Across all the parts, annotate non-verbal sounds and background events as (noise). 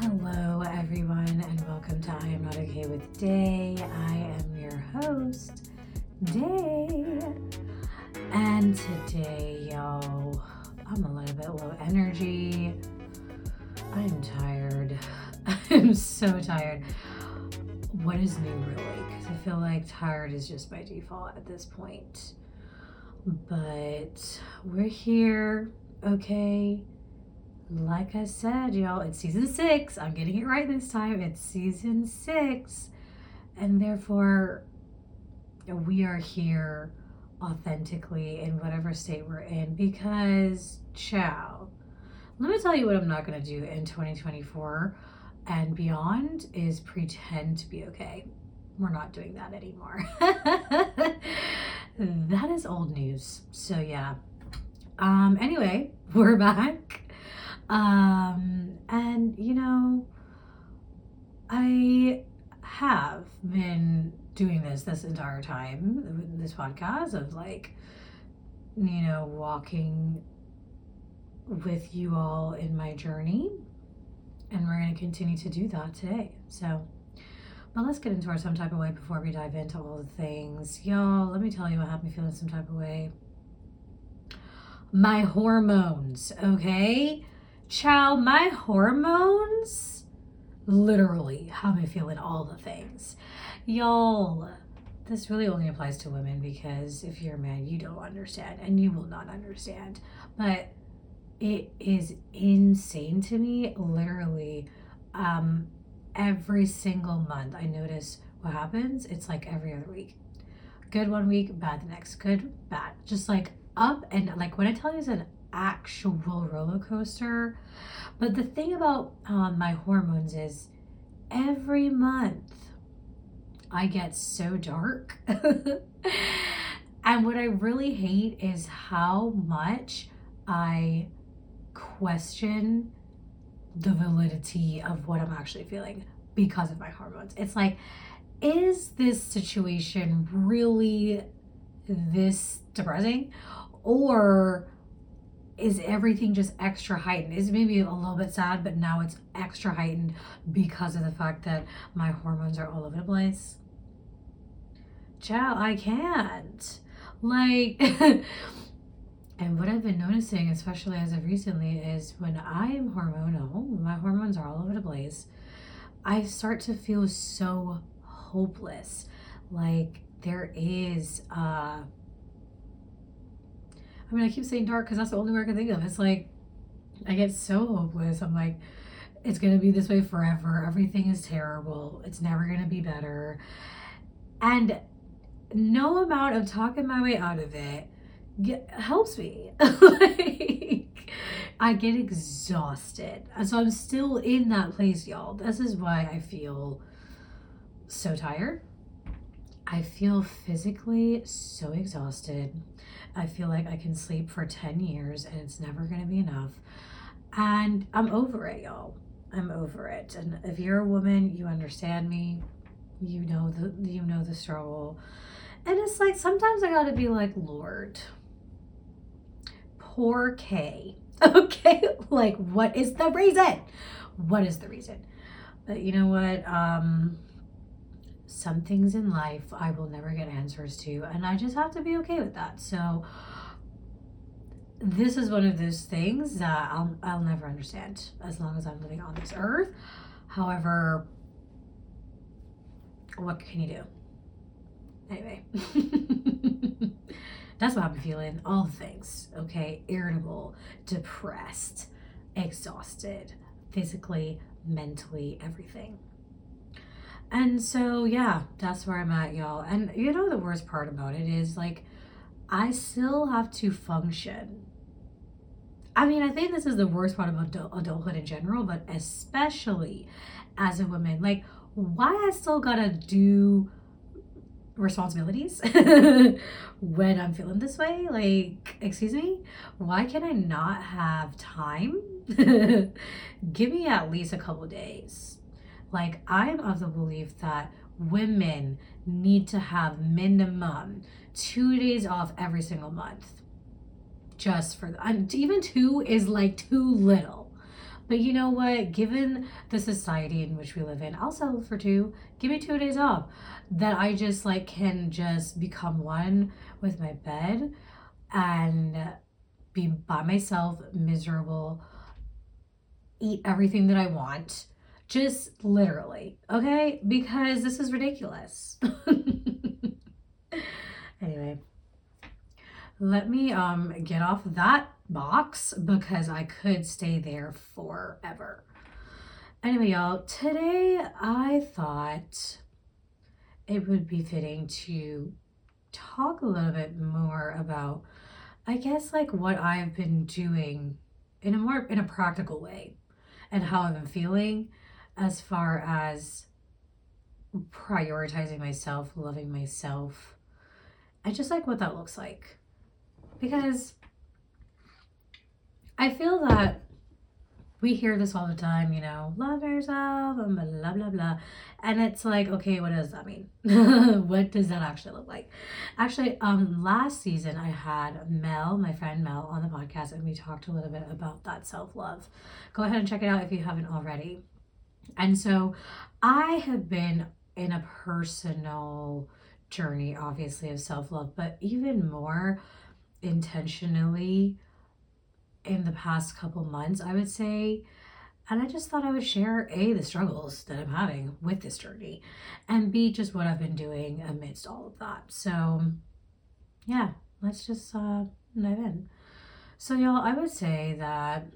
Hello, everyone, and welcome to I Am Not Okay with Day. I am your host, Day. And today, y'all, I'm a little bit low energy. I'm tired. (laughs) I'm so tired. What is new, really? Because I feel like tired is just by default at this point. But we're here, okay? Like I said, y'all, it's season six. I'm getting it right this time. It's season six. And therefore, we are here authentically in whatever state we're in because, chow. Let me tell you what I'm not going to do in 2024 and beyond is pretend to be okay. We're not doing that anymore. (laughs) that is old news. So, yeah. Um, anyway, (laughs) we're back um, and, you know, I have been doing this this entire time, this podcast of like, you know, walking with you all in my journey. And we're going to continue to do that today. So, but let's get into our some type of way before we dive into all the things. Y'all, let me tell you what had me feeling some type of way. My hormones, okay? Child, my hormones literally how I feeling all the things. Y'all, this really only applies to women because if you're a man, you don't understand and you will not understand. But it is insane to me, literally. Um, every single month, I notice what happens. It's like every other week. Good one week, bad the next. Good, bad. Just like up and like when I tell you it's an actual roller coaster. But the thing about um, my hormones is every month I get so dark. (laughs) and what I really hate is how much I question the validity of what I'm actually feeling because of my hormones. It's like, is this situation really this depressing? Or is everything just extra heightened? Is maybe a little bit sad, but now it's extra heightened because of the fact that my hormones are all over the place. Chow, I can't. Like, (laughs) and what I've been noticing, especially as of recently, is when I am hormonal, my hormones are all over the place, I start to feel so hopeless. Like, there is, uh, I mean, I keep saying dark because that's the only word I can think of. It's like I get so hopeless. I'm like, it's gonna be this way forever. Everything is terrible. It's never gonna be better. And no amount of talking my way out of it get, helps me. (laughs) like, I get exhausted. And so I'm still in that place, y'all. This is why I feel so tired. I feel physically so exhausted. I feel like I can sleep for 10 years and it's never going to be enough. And I'm over it, y'all. I'm over it. And if you're a woman, you understand me. You know the you know the struggle. And it's like sometimes I got to be like, "Lord, poor K." (laughs) Okay? Like what is the reason? What is the reason? But you know what? Um some things in life I will never get answers to, and I just have to be okay with that. So, this is one of those things that I'll, I'll never understand as long as I'm living on this earth. However, what can you do? Anyway, (laughs) that's what I'm feeling. All things, okay? Irritable, depressed, exhausted, physically, mentally, everything. And so, yeah, that's where I'm at, y'all. And you know, the worst part about it is like, I still have to function. I mean, I think this is the worst part about adulthood in general, but especially as a woman. Like, why I still gotta do responsibilities (laughs) when I'm feeling this way? Like, excuse me? Why can I not have time? (laughs) Give me at least a couple days like, I'm of the belief that women need to have minimum two days off every single month. Just for, and even two is like too little. But you know what? Given the society in which we live in, I'll settle for two. Give me two days off. That I just like can just become one with my bed and be by myself, miserable, eat everything that I want. Just literally, okay? Because this is ridiculous. (laughs) anyway, let me um get off that box because I could stay there forever. Anyway, y'all, today I thought it would be fitting to talk a little bit more about, I guess, like what I've been doing in a more in a practical way and how I've been feeling as far as prioritizing myself, loving myself, I just like what that looks like. Because I feel that we hear this all the time, you know, love yourself and blah, blah, blah. And it's like, okay, what does that mean? (laughs) what does that actually look like? Actually, um, last season I had Mel, my friend Mel, on the podcast, and we talked a little bit about that self love. Go ahead and check it out if you haven't already. And so I have been in a personal journey, obviously, of self love, but even more intentionally in the past couple months, I would say. And I just thought I would share A, the struggles that I'm having with this journey, and B, just what I've been doing amidst all of that. So, yeah, let's just uh, dive in. So, y'all, I would say that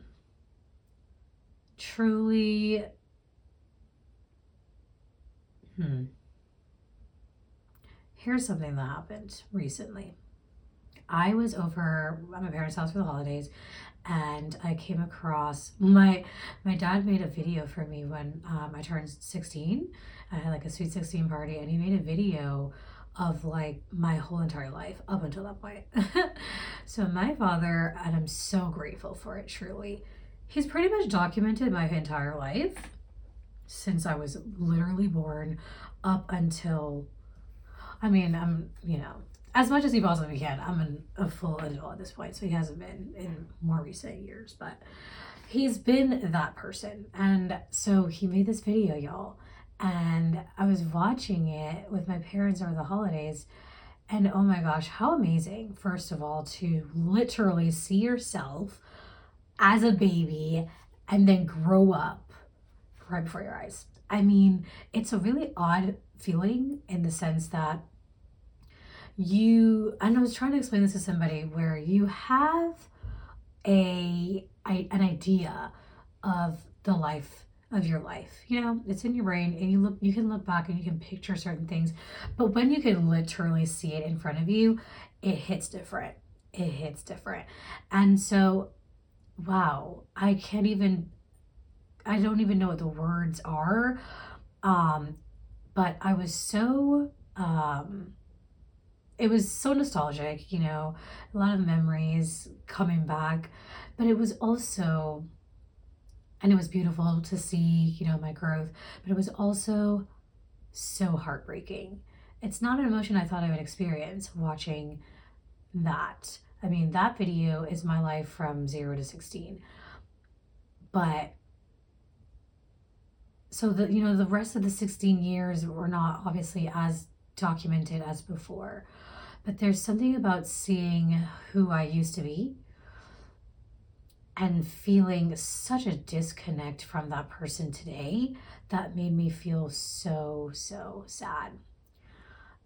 truly, hmm, here's something that happened recently. I was over at my parents' house for the holidays and I came across my my dad made a video for me when um, I turned 16. I had like a sweet 16 party and he made a video of like my whole entire life up until that point. (laughs) so my father and I'm so grateful for it truly. He's pretty much documented my entire life since I was literally born up until I mean, I'm, you know, as much as he possibly can. I'm an, a full adult at this point, so he hasn't been in more recent years, but he's been that person. And so he made this video, y'all. And I was watching it with my parents over the holidays. And oh my gosh, how amazing, first of all, to literally see yourself as a baby and then grow up right before your eyes. I mean, it's a really odd feeling in the sense that you and I was trying to explain this to somebody where you have a, a an idea of the life of your life. You know, it's in your brain and you look you can look back and you can picture certain things, but when you can literally see it in front of you, it hits different. It hits different. And so wow, I can't even I don't even know what the words are. Um but I was so um it was so nostalgic, you know, a lot of memories coming back, but it was also, and it was beautiful to see, you know, my growth, but it was also so heartbreaking. It's not an emotion I thought I would experience watching that. I mean, that video is my life from zero to 16. But so the you know the rest of the 16 years were not obviously as documented as before but there's something about seeing who I used to be and feeling such a disconnect from that person today that made me feel so, so sad.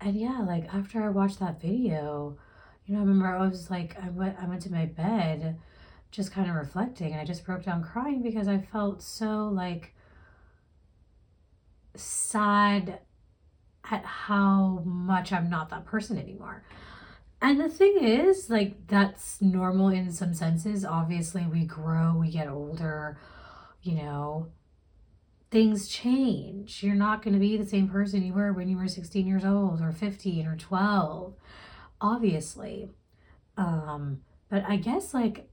And yeah, like after I watched that video, you know, I remember I was like, I went, I went to my bed just kind of reflecting and I just broke down crying because I felt so like sad at how much I'm not that person anymore. And the thing is, like, that's normal in some senses. Obviously, we grow, we get older, you know, things change. You're not going to be the same person you were when you were 16 years old or 15 or 12, obviously. Um, but I guess, like,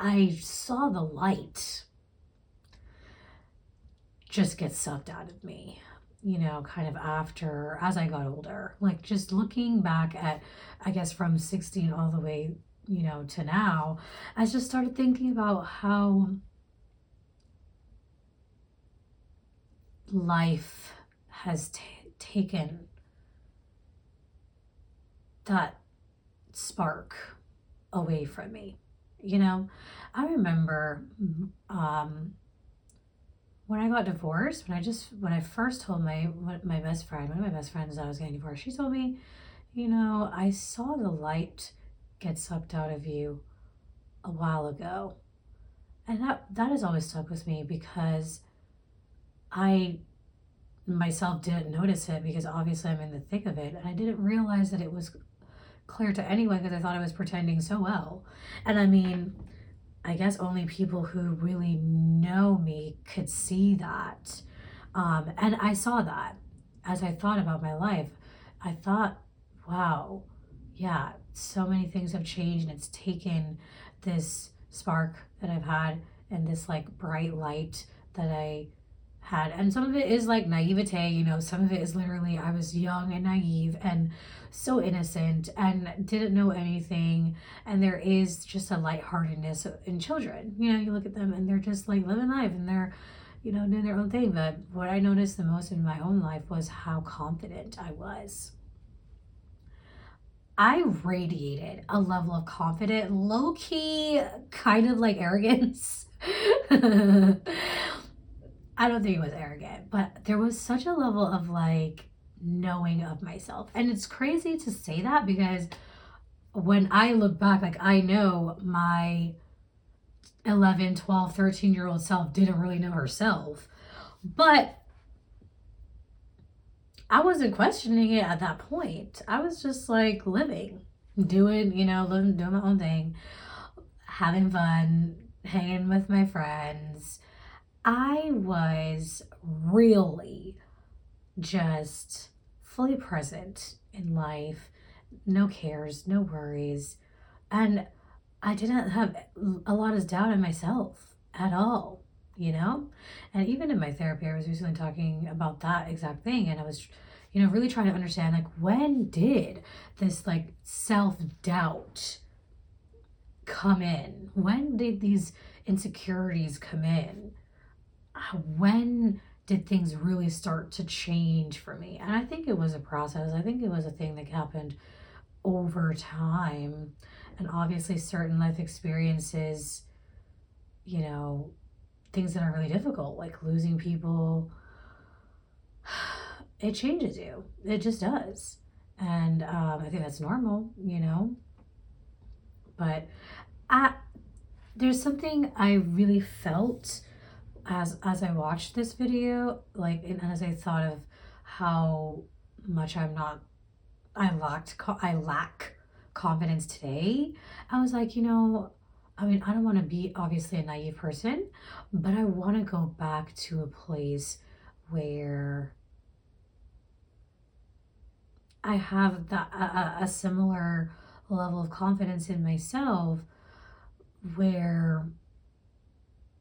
I saw the light just get sucked out of me you know, kind of after as I got older. Like just looking back at, I guess, from 16 all the way, you know, to now, I just started thinking about how life has t- taken that spark away from me. You know, I remember um, when I got divorced, when I just when I first told my my best friend, one of my best friends, I was getting divorced, she told me, you know, I saw the light get sucked out of you a while ago, and that that has always stuck with me because I myself didn't notice it because obviously I'm in the thick of it, and I didn't realize that it was clear to anyone because I thought I was pretending so well, and I mean I guess only people who really know me could see that. Um, and I saw that as I thought about my life. I thought, wow, yeah, so many things have changed and it's taken this spark that I've had and this like bright light that I had. And some of it is like naivete, you know, some of it is literally I was young and naive and so innocent and didn't know anything. And there is just a lightheartedness in children. You know, you look at them and they're just like living life and they're, you know, doing their own thing. But what I noticed the most in my own life was how confident I was. I radiated a level of confident, low key, kind of like arrogance. (laughs) I don't think it was arrogant, but there was such a level of like knowing of myself. And it's crazy to say that because when I look back, like I know my 11, 12, 13 year old self didn't really know herself. But I wasn't questioning it at that point. I was just like living, doing, you know, living, doing my own thing, having fun, hanging with my friends. I was really just fully present in life, no cares, no worries. And I didn't have a lot of doubt in myself at all, you know? And even in my therapy, I was recently talking about that exact thing. And I was, you know, really trying to understand like, when did this like self doubt come in? When did these insecurities come in? When did things really start to change for me? And I think it was a process. I think it was a thing that happened over time. And obviously, certain life experiences, you know, things that are really difficult, like losing people, (sighs) it changes you. It just does. And um, I think that's normal, you know. But I, there's something I really felt as as I watched this video, like and as I thought of how much I'm not, I lacked I lack confidence today. I was like, you know, I mean, I don't want to be obviously a naive person, but I want to go back to a place where I have that a, a similar level of confidence in myself where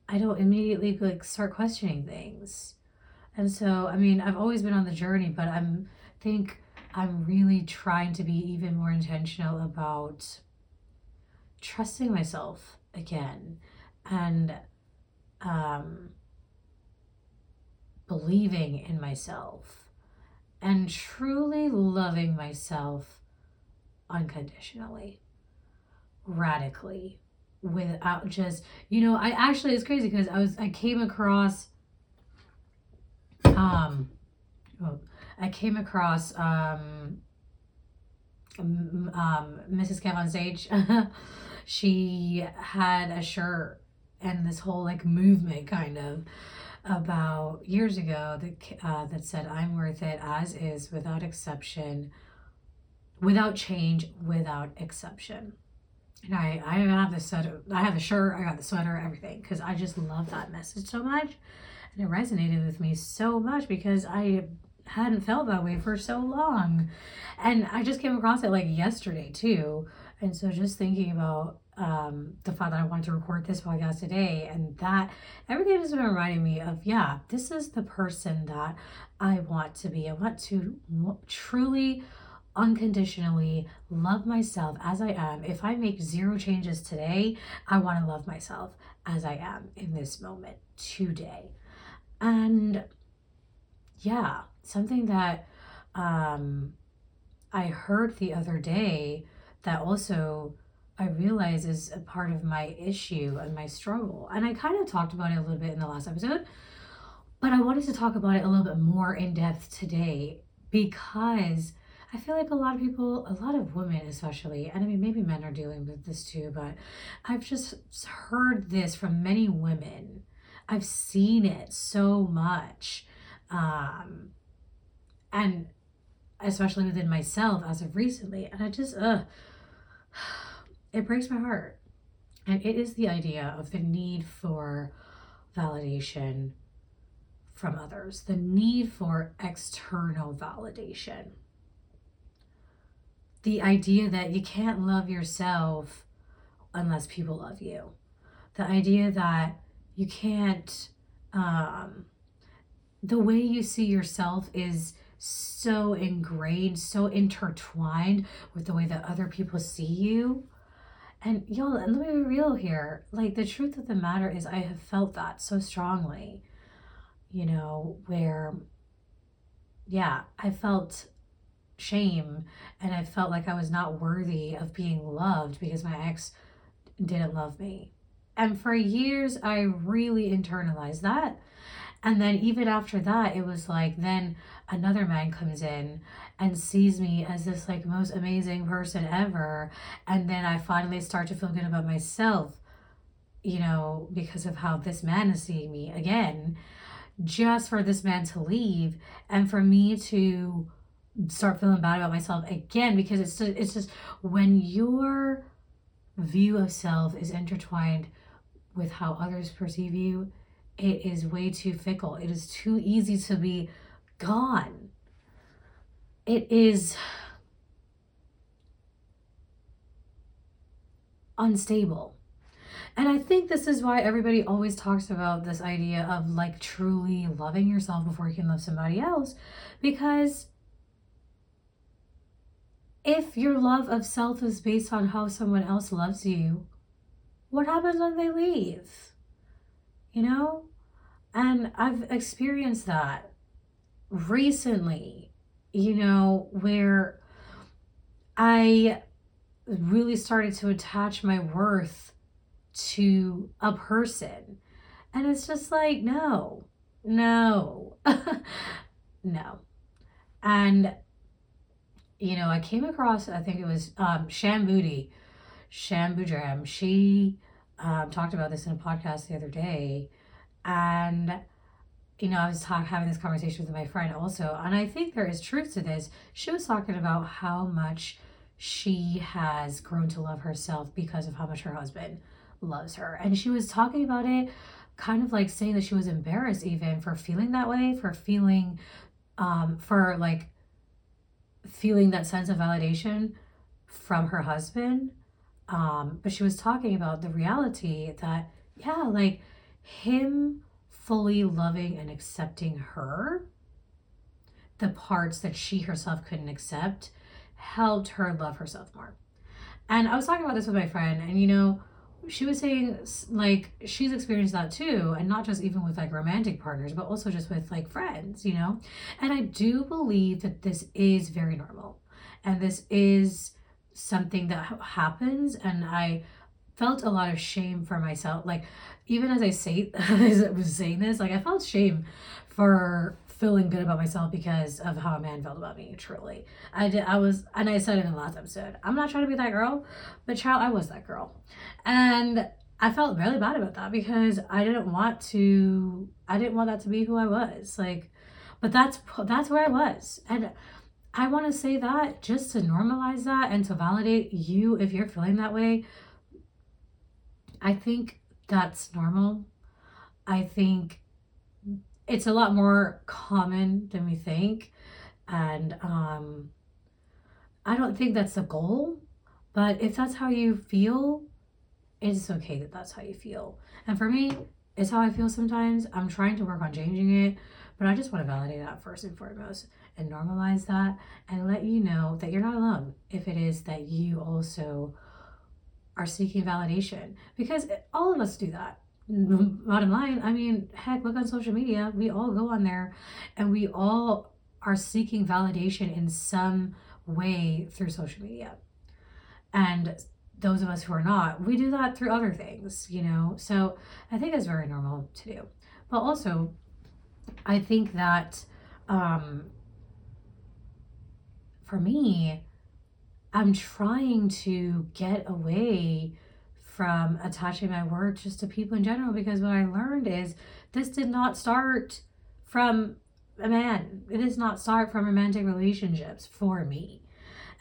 I don't immediately like start questioning things. And so, I mean, I've always been on the journey, but I'm think I'm really trying to be even more intentional about trusting myself again and um, believing in myself and truly loving myself unconditionally, radically, without just you know i actually it's crazy because i was i came across um well, i came across um um mrs KevOnStage. (laughs) She had a shirt and this whole like movement kind of about years ago that uh, that said i'm worth it as is without exception without change without exception and I, I have the sweater, I have the shirt, I got the sweater, everything, because I just love that message so much. And it resonated with me so much because I hadn't felt that way for so long. And I just came across it like yesterday too. And so just thinking about um, the fact that I wanted to record this podcast today and that everything has been reminding me of, yeah, this is the person that I want to be. I want to truly unconditionally love myself as I am. If I make zero changes today, I want to love myself as I am in this moment today. And yeah, something that um, I heard the other day that also I realize is a part of my issue and my struggle. And I kind of talked about it a little bit in the last episode, but I wanted to talk about it a little bit more in depth today because I feel like a lot of people, a lot of women especially, and I mean, maybe men are dealing with this too, but I've just heard this from many women. I've seen it so much. Um, and especially within myself as of recently. And I just, it breaks my heart. And it is the idea of the need for validation from others, the need for external validation. The idea that you can't love yourself unless people love you. The idea that you can't, um, the way you see yourself is so ingrained, so intertwined with the way that other people see you. And y'all, let me be real here. Like, the truth of the matter is, I have felt that so strongly, you know, where, yeah, I felt shame and I felt like I was not worthy of being loved because my ex didn't love me. And for years, I really internalized that. And then even after that, it was like, then another man comes in and sees me as this like most amazing person ever. And then I finally start to feel good about myself, you know, because of how this man is seeing me again, just for this man to leave and for me to start feeling bad about myself again because it's just, it's just when your view of self is intertwined with how others perceive you it is way too fickle it is too easy to be gone. It is unstable. And I think this is why everybody always talks about this idea of like truly loving yourself before you can love somebody else. Because if your love of self is based on how someone else loves you, what happens when they leave? You know? And I've experienced that recently, you know, where I really started to attach my worth to a person. And it's just like, no, no, (laughs) no. And, you know, I came across, I think it was um, Sham Booty, She um, talked about this in a podcast the other day. And you know, I was talk, having this conversation with my friend also, and I think there is truth to this. She was talking about how much she has grown to love herself because of how much her husband loves her. And she was talking about it, kind of like saying that she was embarrassed even for feeling that way, for feeling, um, for like feeling that sense of validation from her husband. Um, but she was talking about the reality that, yeah, like him fully loving and accepting her, the parts that she herself couldn't accept, helped her love herself more. And I was talking about this with my friend, and you know, she was saying like she's experienced that too, and not just even with like romantic partners, but also just with like friends, you know. And I do believe that this is very normal, and this is something that happens, and I felt a lot of shame for myself. Like even as I say (laughs) as I was saying this, like I felt shame for feeling good about myself because of how a man felt about me. Truly, I did. I was, and I said it in the last episode, I'm not trying to be that girl, but child, I was that girl, and I felt really bad about that because I didn't want to. I didn't want that to be who I was. Like, but that's that's where I was, and. I want to say that just to normalize that and to validate you if you're feeling that way. I think that's normal. I think it's a lot more common than we think. And um, I don't think that's the goal, but if that's how you feel, it's okay that that's how you feel. And for me, it's how I feel sometimes. I'm trying to work on changing it, but I just want to validate that first and foremost and normalize that and let you know that you're not alone if it is that you also are seeking validation because all of us do that. Bottom line, I mean, heck, look on social media. We all go on there and we all are seeking validation in some way through social media. And those of us who are not, we do that through other things, you know? So I think it's very normal to do. But also, I think that um, for me, I'm trying to get away from attaching my worth just to people in general because what I learned is this did not start from a man. It does not start from romantic relationships for me.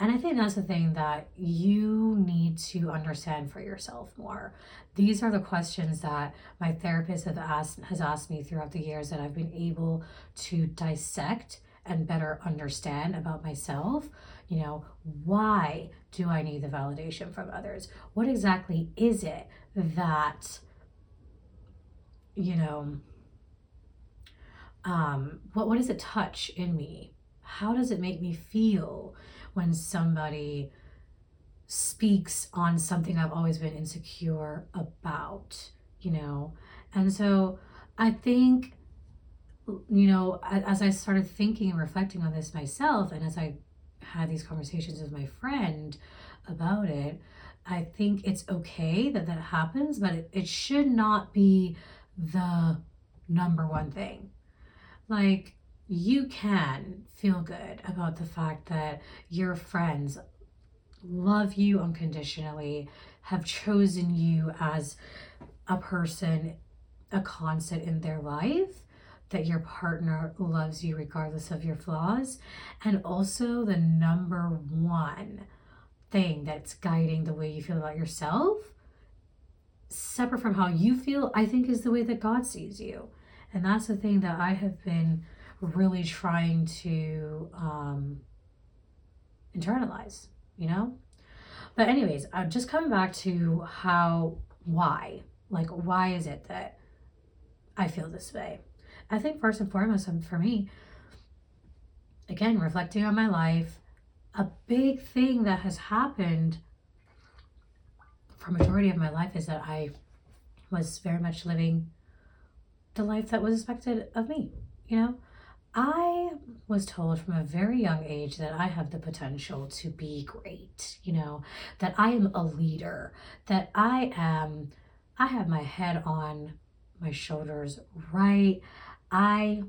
And I think that's the thing that you need to understand for yourself more. These are the questions that my therapist have asked, has asked me throughout the years that I've been able to dissect and better understand about myself you know, why do I need the validation from others? What exactly is it that, you know, um, what, what does it touch in me? How does it make me feel when somebody speaks on something I've always been insecure about, you know? And so I think, you know, as I started thinking and reflecting on this myself, and as I had these conversations with my friend about it, I think it's okay that that happens, but it, it should not be the number one thing. Like, you can feel good about the fact that your friends love you unconditionally, have chosen you as a person, a constant in their life, that your partner loves you regardless of your flaws. And also, the number one thing that's guiding the way you feel about yourself, separate from how you feel, I think is the way that God sees you. And that's the thing that I have been really trying to um, internalize, you know? But, anyways, I'm just coming back to how, why? Like, why is it that I feel this way? I think first and foremost, um, for me, again, reflecting on my life, a big thing that has happened for majority of my life is that I was very much living the life that was expected of me. You know, I was told from a very young age that I have the potential to be great, you know, that I am a leader, that I am, I have my head on my shoulders right. I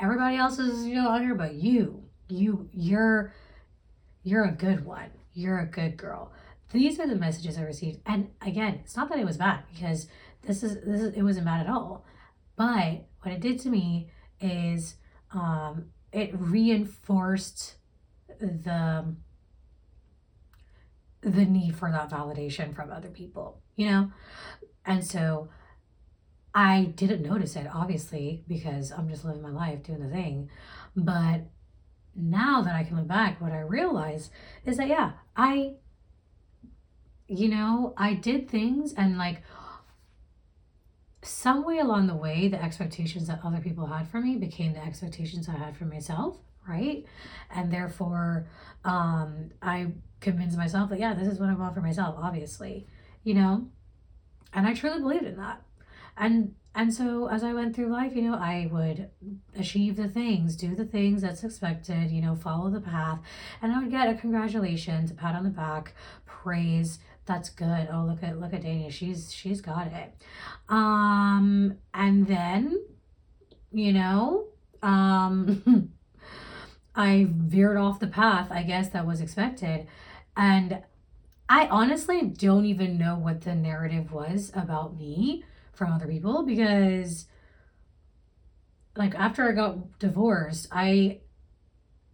everybody else is you know on here but you you you're you're a good one. You're a good girl. These are the messages i received. And again it's not that it was bad because this is this is it wasn't bad at all. But what it did to me is um it reinforced the the need for that validation from other people you know? And so I didn't notice it, obviously, because I'm just living my life doing the thing. But now that I can look back, what I realize is that, yeah, I, you know, I did things and like some way along the way, the expectations that other people had for me became the expectations I had for myself, right? And therefore, um, I convinced myself that, yeah, this is what I want for myself, obviously, you know? And I truly believed in that and and so as I went through life, you know, I would achieve the things, do the things that's expected, you know, follow the path, and I would get a congratulations, a pat on the back, praise. That's good. Oh, look at look at Dania. She's she's got it. Um, and then, you know, um, (laughs) I veered off the path. I guess that was expected, and I honestly don't even know what the narrative was about me from other people because like after I got divorced, I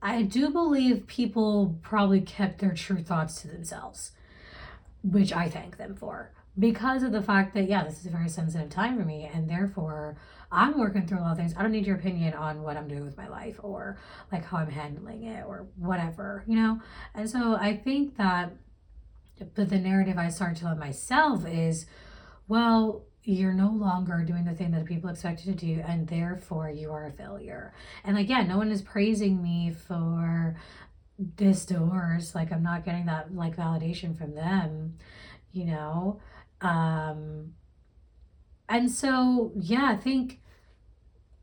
I do believe people probably kept their true thoughts to themselves, which I thank them for because of the fact that yeah, this is a very sensitive time for me and therefore I'm working through a lot of things. I don't need your opinion on what I'm doing with my life or like how I'm handling it or whatever, you know? And so I think that but the narrative I start telling myself is, well, you're no longer doing the thing that people expect you to do and therefore you are a failure. And again no one is praising me for this divorce. Like i'm not getting that like validation from them you know? Um and so, yeah, I think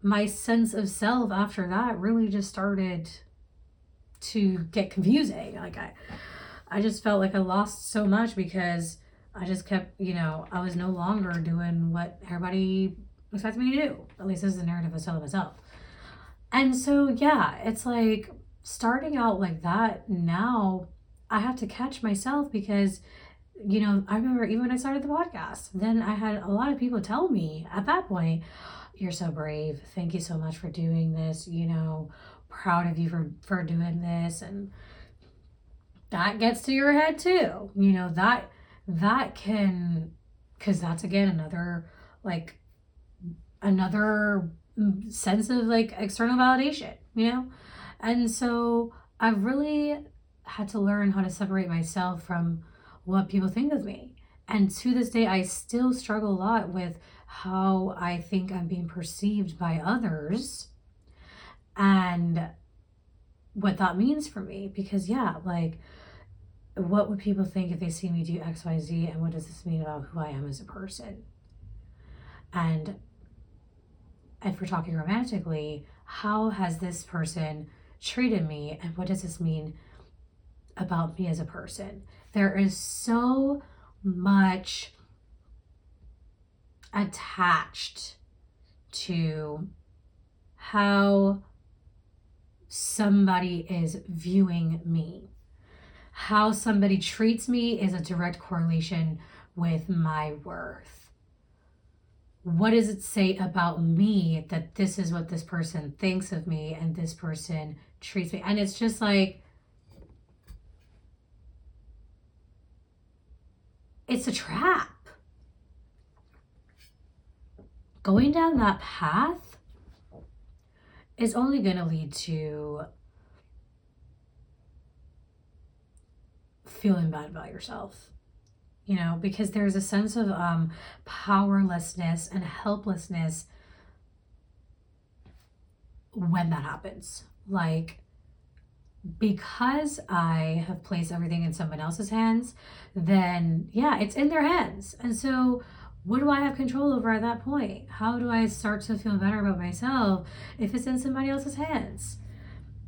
my sense of self after that really just started to get confusing. Like I I just felt like I lost so much because I just kept, you know, I was no longer doing what everybody expects me to do. At least this is the narrative I telling myself. And so yeah, it's like starting out like that now I have to catch myself because you know, I remember even when I started the podcast, then I had a lot of people tell me at that point, you're so brave. Thank you so much for doing this. You know, proud of you for for doing this and that gets to your head too. You know, that that can cuz that's again another like another sense of like external validation, you know? And so I've really had to learn how to separate myself from what people think of me. And to this day, I still struggle a lot with how I think I'm being perceived by others and what that means for me. Because, yeah, like, what would people think if they see me do XYZ? And what does this mean about who I am as a person? And if we're talking romantically, how has this person treated me? And what does this mean about me as a person? There is so much attached to how somebody is viewing me. How somebody treats me is a direct correlation with my worth. What does it say about me that this is what this person thinks of me and this person treats me? And it's just like, it's a trap. Going down that path is only going to lead to feeling bad about yourself you know because there's a sense of um powerlessness and helplessness when that happens like because I have placed everything in someone else's hands, then yeah, it's in their hands. And so, what do I have control over at that point? How do I start to feel better about myself if it's in somebody else's hands?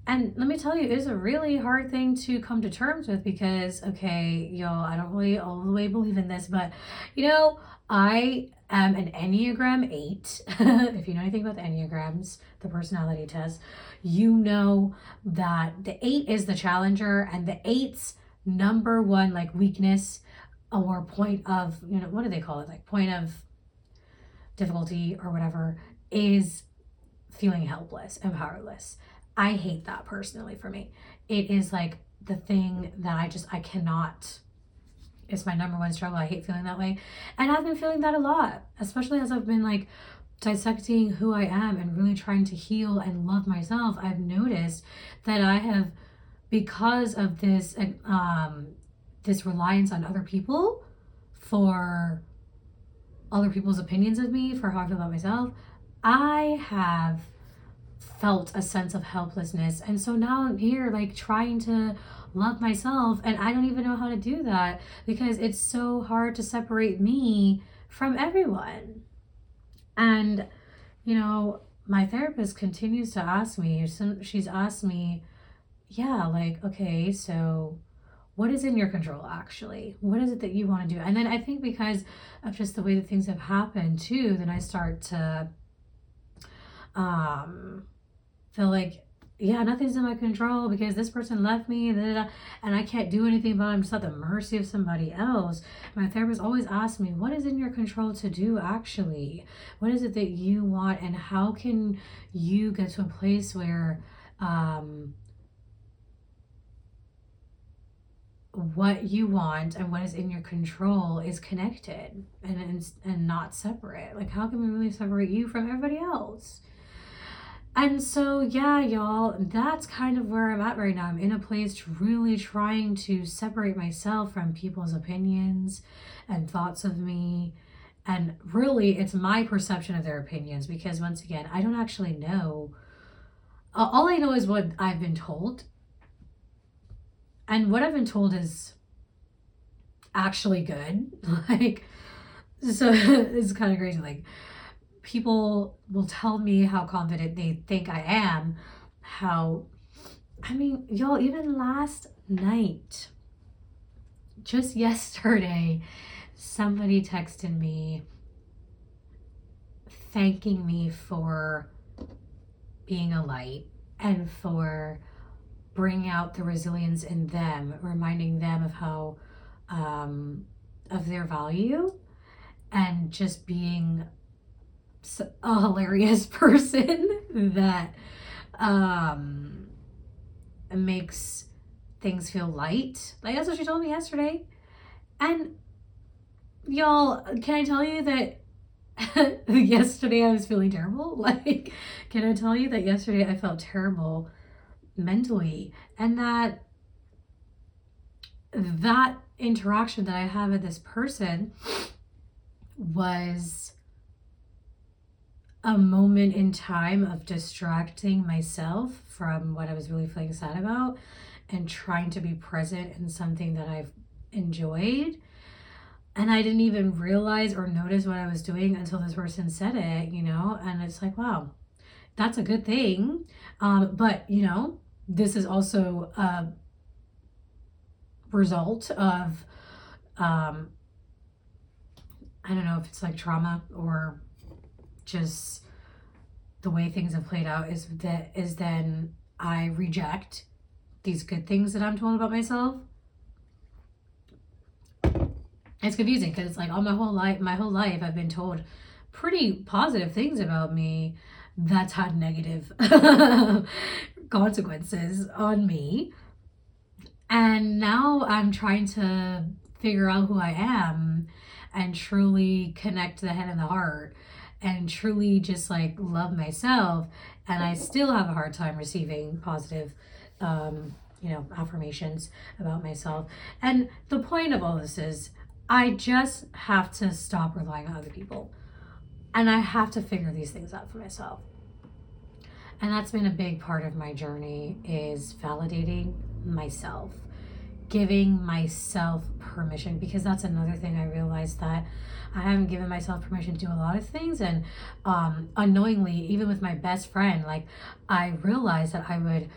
And let me tell you, it's a really hard thing to come to terms with because, okay, y'all, I don't really all the way believe in this, but you know, I am an Enneagram 8. (laughs) if you know anything about the Enneagrams, the personality test, you know that the 8 is the challenger and the 8's number one like weakness or point of, you know, what do they call it? Like point of difficulty or whatever is feeling helpless and powerless. I hate that personally for me. It is like the thing that I just I cannot it's my number one struggle. I hate feeling that way. And I've been feeling that a lot, especially as I've been like dissecting who I am and really trying to heal and love myself. I've noticed that I have because of this um this reliance on other people for other people's opinions of me, for how I feel about myself, I have felt a sense of helplessness. And so now I'm here like trying to love myself and I don't even know how to do that because it's so hard to separate me from everyone. And you know, my therapist continues to ask me, she's asked me, yeah, like, okay, so what is in your control actually? What is it that you want to do? And then I think because of just the way that things have happened too, then I start to um feel like yeah, nothing's in my control because this person left me and I can't do anything it. I'm just at the mercy of somebody else. My therapist always asks me, What is in your control to do actually? What is it that you want? And how can you get to a place where um, what you want and what is in your control is connected and, and, and not separate? Like, how can we really separate you from everybody else? And so, yeah, y'all, that's kind of where I'm at right now. I'm in a place really trying to separate myself from people's opinions and thoughts of me. And really, it's my perception of their opinions because, once again, I don't actually know. All I know is what I've been told. And what I've been told is actually good. (laughs) like, so (laughs) it's kind of crazy. Like, people will tell me how confident they think I am, how, I mean, y'all, even last night, just (laughs) yesterday, somebody texted me thanking me for being a light and for bringing out the resilience in them, reminding them of how, um, of their value and just being a hilarious (laughs) person that um makes things feel light. Like that's what she told me yesterday. And y'all, can I tell you that (laughs) yesterday I was feeling terrible? (laughs) Like, can I tell you that yesterday I felt terrible mentally and that that interaction that I had with this person was a moment in time of distracting myself from what I was really feeling sad about and trying to be present in something that I've enjoyed. And I didn't even realize or notice what I was doing until this person said it, you know? And it's like, wow, that's a good thing. Um, but, you know, this is also a result of, um, I don't know if it's like trauma or just the way things have played out is that is then I reject these good things that I'm told about myself. It's confusing because it's like all my whole life, my whole life, I've been told pretty positive things about me that's had negative (laughs) consequences on me. And now I'm trying to figure out who I am and truly connect the head and the heart and truly just like love myself and i still have a hard time receiving positive um you know affirmations about myself. And the point of all this is i just have to stop relying on other people and i have to figure these things out for myself. And that's been a big part of my journey is validating myself giving myself permission because that's another thing I realized that I haven't given myself permission to do a lot of things. And um unknowingly even with my best friend like I realized that I would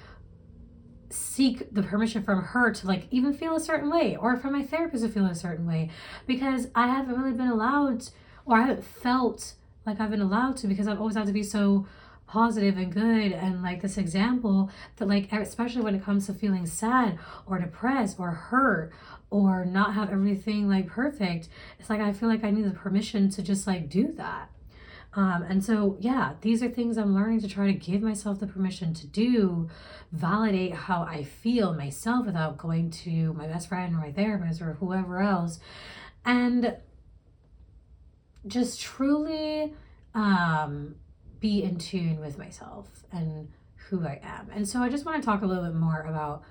seek the permission from her to like even feel a certain way or from my therapist to feel a certain way because I haven't really been allowed or I haven't felt like I've been allowed to because I've always had to be so positive and good and like this example that like especially when it comes to feeling sad or depressed or hurt or not have everything like perfect it's like i feel like i need the permission to just like do that. Um, and so yeah these are things i'm learning to try to give myself the permission to do validate how i feel myself without going to my best friend or my therapist or whoever else and just truly um be in tune with myself and who I am. And so I just want to talk a little bit more about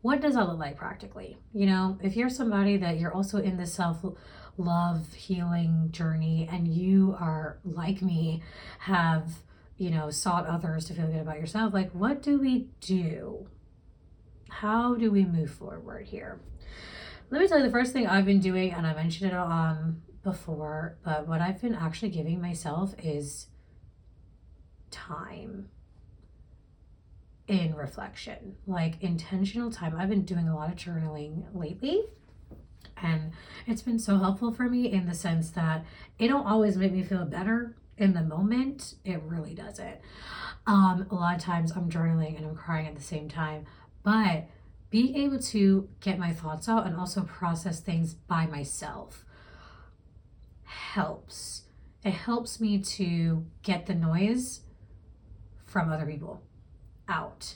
what does that look like practically? You know, if you're somebody that you're also in the self love healing journey and you are like me have, you know, sought others to feel good about yourself, like what do we do? How do we move forward here? Let me tell you the first thing I've been doing and I mentioned it um before, but what I've been actually giving myself is time in reflection, like intentional time. I've been doing a lot of journaling lately. And it's been so helpful for me in the sense that it don't always make me feel better in the moment. It really doesn't. Um, a lot of times I'm journaling and I'm crying at the same time. But being able to get my thoughts out and also process things by myself helps. It helps me to get the noise from other people out.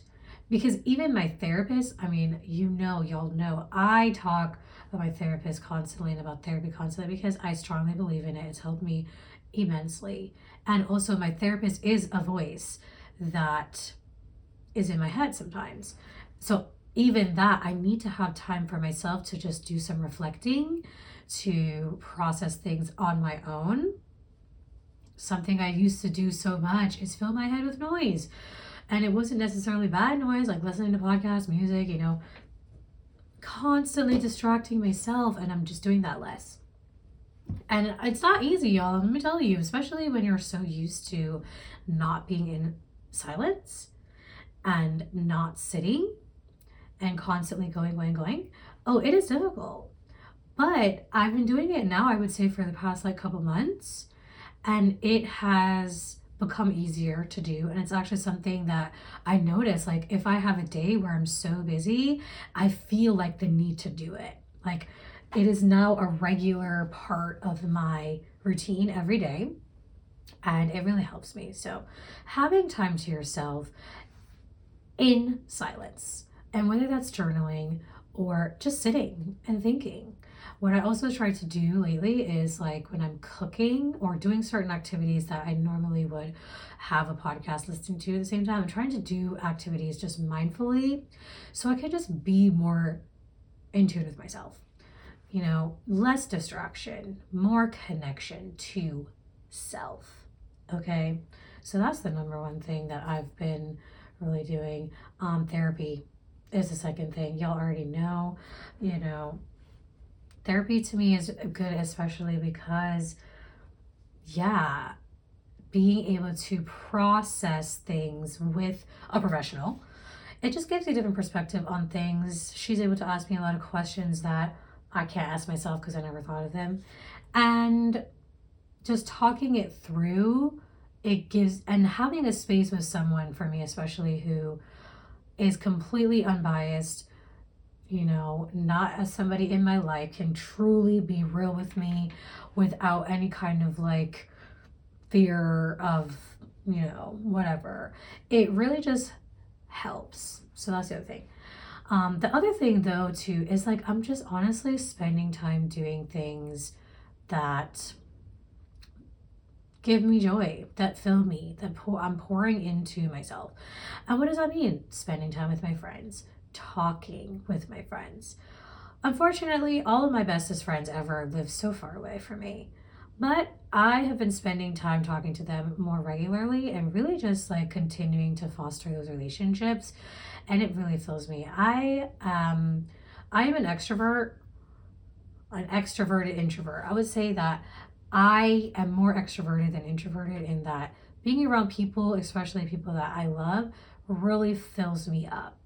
Because even my therapist, I mean, you know, y'all know, I talk about my therapist constantly and about therapy constantly because I strongly believe in it. It's helped me immensely. And also, my therapist is a voice that is in my head sometimes. So, even that, I need to have time for myself to just do some reflecting, to process things on my own something I used to do so much is fill my head with noise. And it wasn't necessarily bad noise, like listening to podcasts, music, you know, constantly distracting myself. And I'm just doing that less. And it's not easy, y'all. Let me tell you, especially when you're so used to not being in silence and not sitting and constantly going, going, going. Oh, it is difficult. But I've been doing it now, I would say, for the past like couple months. And it has become easier to do. And it's actually something that I notice. Like, if I have a day where I'm so busy, I feel like the need to do it. Like, it is now a regular part of my routine every day. And it really helps me. So, having time to yourself in silence, and whether that's journaling or just sitting and thinking. What I also try to do lately is like when I'm cooking or doing certain activities that I normally would have a podcast listening to at the same time, I'm trying to do activities just mindfully so I can just be more in tune with myself. You know, less distraction, more connection to self. Okay. So that's the number one thing that I've been really doing. Um, therapy is the second thing. Y'all already know, you know, therapy to me is good, especially because, yeah, being able to process things with a professional, it just gives you a different perspective on things. She's able to ask me a lot of questions that I can't ask myself because I never thought of them. And just talking it through, it gives, and having a space with someone for me, especially who is completely unbiased you know, not as somebody in my life can truly be real with me without any kind of like fear of, you know, whatever. It really just helps. So that's the other thing. Um, the other thing though too is like I'm just honestly spending time doing things that give me joy, that fill me, that pour, I'm pouring into myself. And what does that mean? Spending time with my friends, talking with my friends. Unfortunately, all of my bestest friends ever live so far away from me. But I have been spending time talking to them more regularly and really just like continuing to foster those relationships. And it really fills me. I um I am an extrovert, an extroverted introvert. I would say that I am more extroverted than introverted in that being around people, especially people that I love, really fills me up.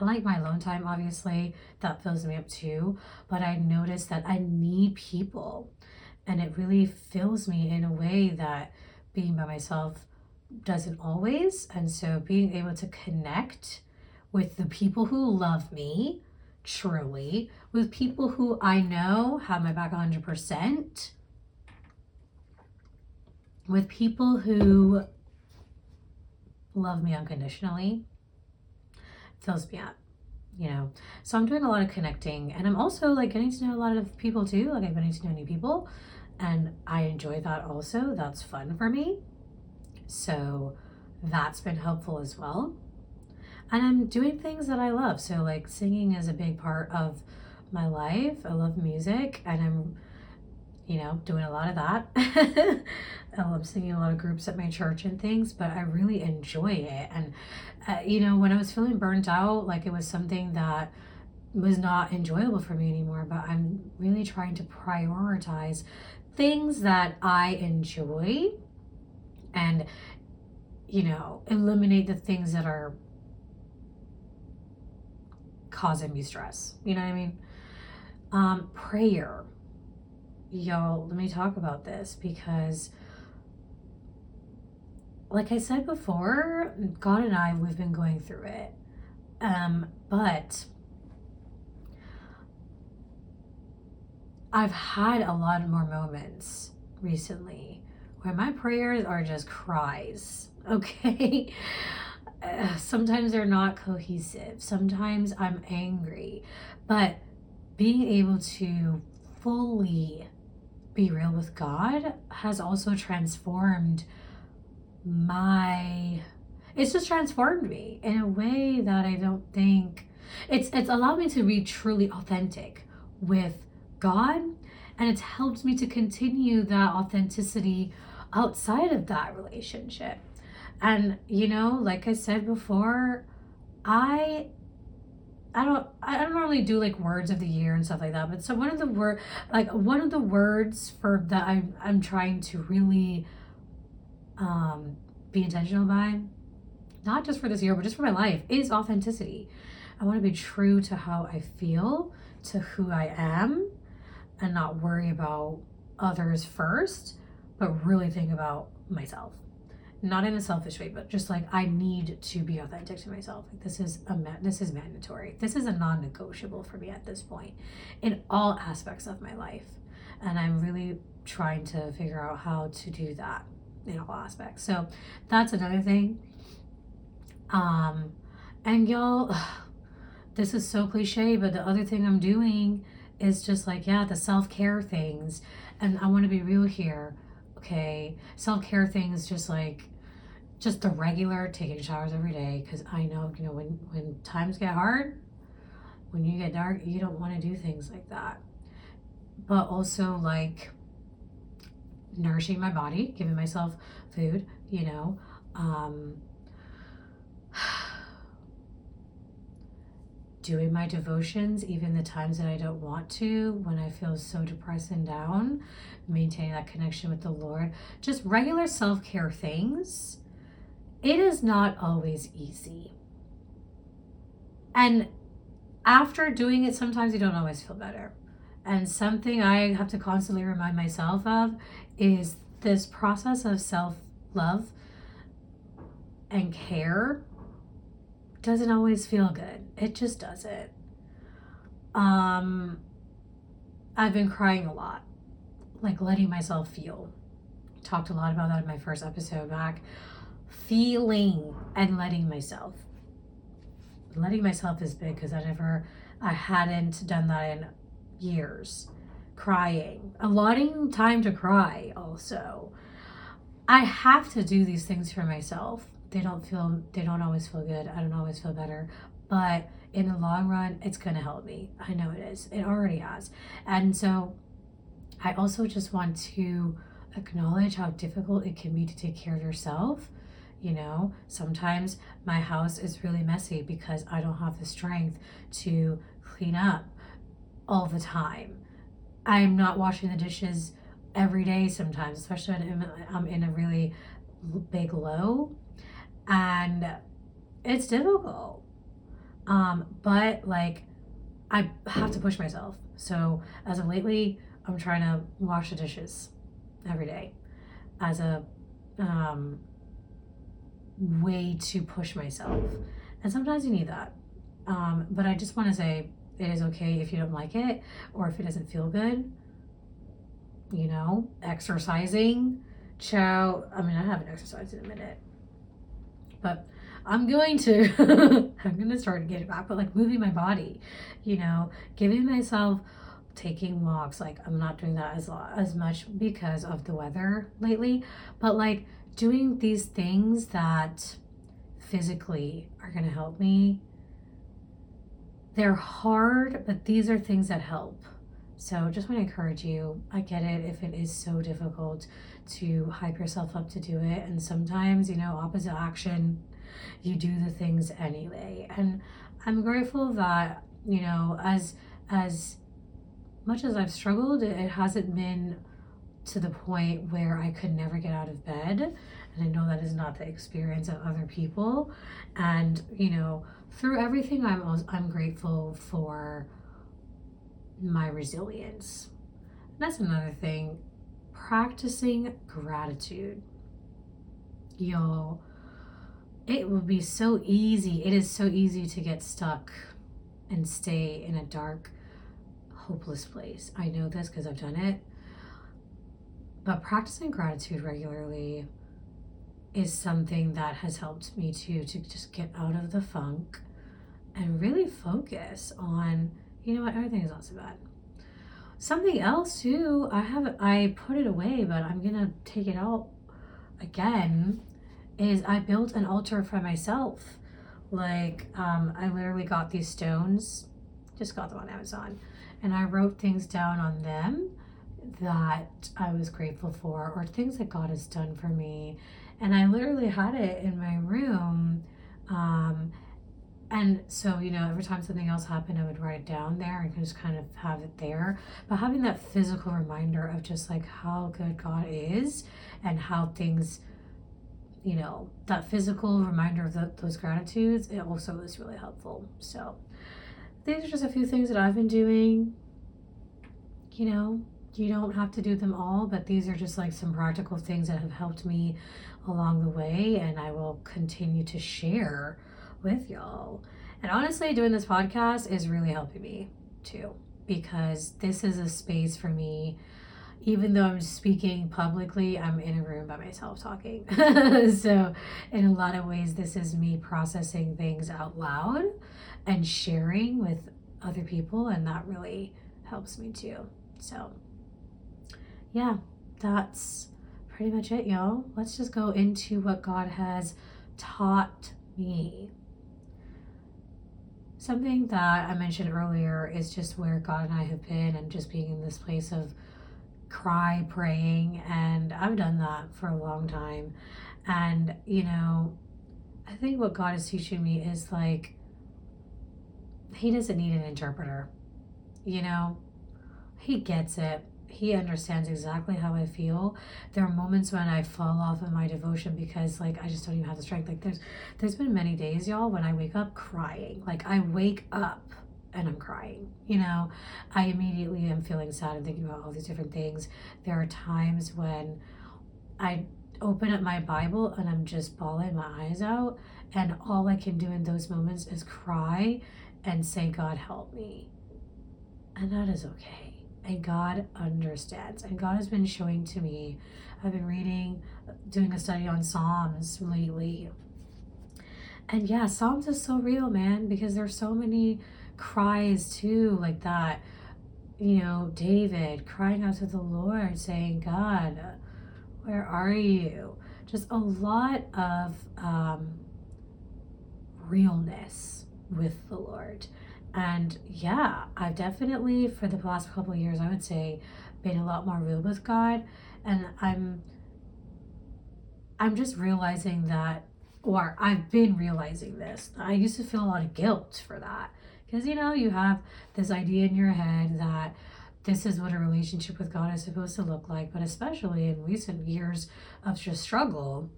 I like my alone time, obviously, that fills me up too. But I notice that I need people, and it really fills me in a way that being by myself doesn't always. And so, being able to connect with the people who love me truly, with people who I know have my back 100%, with people who love me unconditionally fills me up you know so i'm doing a lot of connecting and i'm also like getting to know a lot of people too. Like i'm getting to know new people and i enjoy that also. That's fun for me. So that's been helpful as well. And i'm doing things that i love. So like singing is a big part of my life. I love music and i'm you know, doing a lot of that. I'm (laughs) singing a lot of groups at my church and things, but I really enjoy it. And, uh, you know, when I was feeling burnt out, like it was something that was not enjoyable for me anymore, but I'm really trying to prioritize things that I enjoy and, you know, eliminate the things that are causing me stress. You know what I mean? Um, prayer yo, let me talk about this because, like I said before, God and I, we've been going through it. Um, but I've had a lot more moments recently where my prayers are just cries, (laughs) okay? Sometimes they're not cohesive. Sometimes I'm angry. But being able to fully be real with God has also transformed my it's just transformed me in a way that I don't think it's it's allowed me to be truly authentic with God and it's helped me to continue that authenticity outside of that relationship. And you know, like I said before, I I don't I don't normally do like words of the year and stuff like that, but so one of the word like one of the words for that I'm I'm trying to really um be intentional by, not just for this year, but just for my life, is authenticity. I want to be true to how I feel, to who I am, and not worry about others first, but really think about myself not in a selfish way, but just like I need to be authentic to myself. Like this is a ma- this is mandatory. This is a non-negotiable for me at this point in all aspects of my life. And I'm really trying to figure out how to do that in all aspects. So that's another thing. Um and y'all (sighs) this is so cliche, but the other thing I'm doing is just like yeah, the self-care things. And I want to be real here okay self-care things just like just the regular taking showers every day because i know you know when when times get hard when you get dark you don't want to do things like that. But also like nourishing my body giving myself food you know um doing my devotions, even the times that I don't want to, when I feel so depressed and down, maintaining that connection with the Lord, just regular self care things. It is not always easy. And after doing it, sometimes you don't always feel better. And something I have to constantly remind myself of is this process of self love and care doesn't always feel good. It just doesn't. Um, I've been crying a lot, like letting myself feel. Talked a lot about that in my first episode back. Feeling and letting myself. Letting myself is big because I never, I hadn't done that in years. Crying, allotting time to cry also. I have to do these things for myself they don't feel they don't always feel good. I don't always feel better. But in the long run it's going to help me. I know it is. It already has. And so i also just want to acknowledge how difficult it can be to take care of yourself. You know sometimes my house is really messy because i don't have the strength to clean up all the time. I'm not washing the dishes every day sometimes especially when i'm in a really big low and it's difficult. Um, but like I have to push myself. So as of lately, I'm trying to wash the dishes every day as a um, way to push myself. And sometimes you need that. Um, but I just want to say it is okay if you don't like it or if it doesn't feel good. You know, exercising, chow. I mean, I haven't exercised in a minute but I'm going to (laughs) I'm going to start to get it back, but like moving my body, you know, giving myself taking walks. Like I'm not doing that as as much because of the weather lately, but like doing these things that physically are going to help me. They're hard, but these are things that help. So just want to encourage you. I get it if it is so difficult to hype yourself up to do it. And sometimes, you know, opposite action, you do the things anyway. And I'm grateful that, you know, as as much as I've struggled, it hasn't been to the point where I could never get out of bed. And I know that is not the experience of other people. And, you know, through everything I'm I'm grateful for my resilience. that's another thing practicing gratitude. Y'all, it will be so easy. It is so easy to get stuck and stay in a dark, hopeless place. I know this because I've done it. But practicing gratitude regularly is something that has helped me to to just get out of the funk and really focus on, you know what, everything is not so bad. Something else too, I have I put it away, but I'm gonna take it out again. Is I built an altar for myself. Like um, I literally got these stones, just got them on Amazon, and I wrote things down on them that I was grateful for, or things that God has done for me. And I literally had it in my room. Um, And so, you know, every time something else happened, I would write it down there and just kind of have it there. But having that physical reminder of just like how good God is and how things, you know, that physical reminder of the, those gratitudes, it also is really helpful. So, these are just a few things that I've been doing. You know, you don't have to do them all, but these are just like some practical things that have helped me along the way, and I will continue to share with y'all. And honestly, doing this podcast is really helping me too, because this is a space for me. Even though I'm speaking publicly, I'm in a room by myself talking. (laughs) so, in a lot of ways, this is me processing things out loud and sharing with other people, and that really helps me too. So, yeah, that's pretty much it, y'all. Let's just go into what God has taught me. Something that I mentioned earlier is just where God and I have been and just being in this place of cry praying. And I've done that for a long time. And, you know, I think what God is teaching me is like, He doesn't need an interpreter. You know, He gets it he understands exactly how I feel. There are moments when I fall off in my devotion because like I just don't even have the strength. Like there's there's been many days, y'all, when I wake up crying. Like I wake up and I'm crying. You know, I immediately am feeling sad and thinking about all these different things. There are times when I open up my Bible and I'm just bawling my eyes out, and all I can do in those moments is cry and say, God, help me. And that is okay and God understands. And God has been showing to me. I've been reading, doing a study on Psalms lately. And yeah, Psalms is so real, man, because there's so many cries too, like that. You know, David crying out to the Lord, saying, God, where are you? Just a lot of um, realness with the Lord. And yeah, I've definitely, for the past couple years, I would say, been a lot more real with God. And I'm, I'm just realizing that, or I've been realizing this. I used to feel a lot of guilt for that. Because, you know, you have this idea in your head that this is what a relationship with God is supposed to look like. But especially in recent years of just struggle,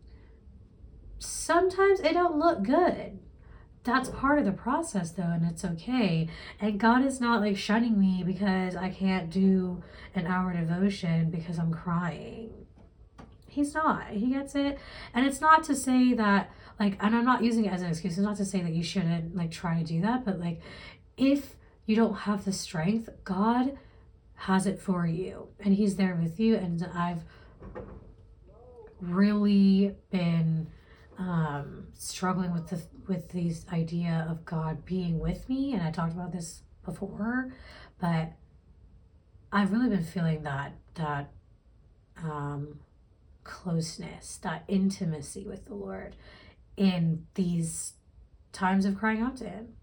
sometimes it don't look good that's part of the process though and it's okay. And god is not like shunning me because i can't do an hour devotion because i'm crying. He's not. He gets it. And it's not to say that like and i'm not using it as an excuse. It's not to say that you shouldn't like try to do that but like if you don't have the strength god has it for you and he's there with you. And i've really been um, struggling with the with this idea of God being with me, and I talked about this before, but I've really been feeling that that um, closeness, that intimacy with the Lord in these times of crying out to Him.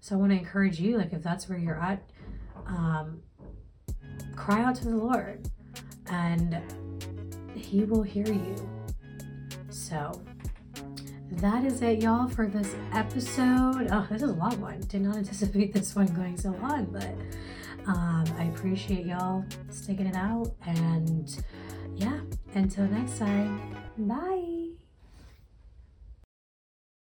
So I want to encourage you, like if that's where you're at, um, cry out to the Lord, and He will hear you. So that is it, y'all, for this episode. Oh, this is a long one. Did not (laughs) anticipate this one going so long, but um, I appreciate y'all sticking it out. And yeah, until next time, bye.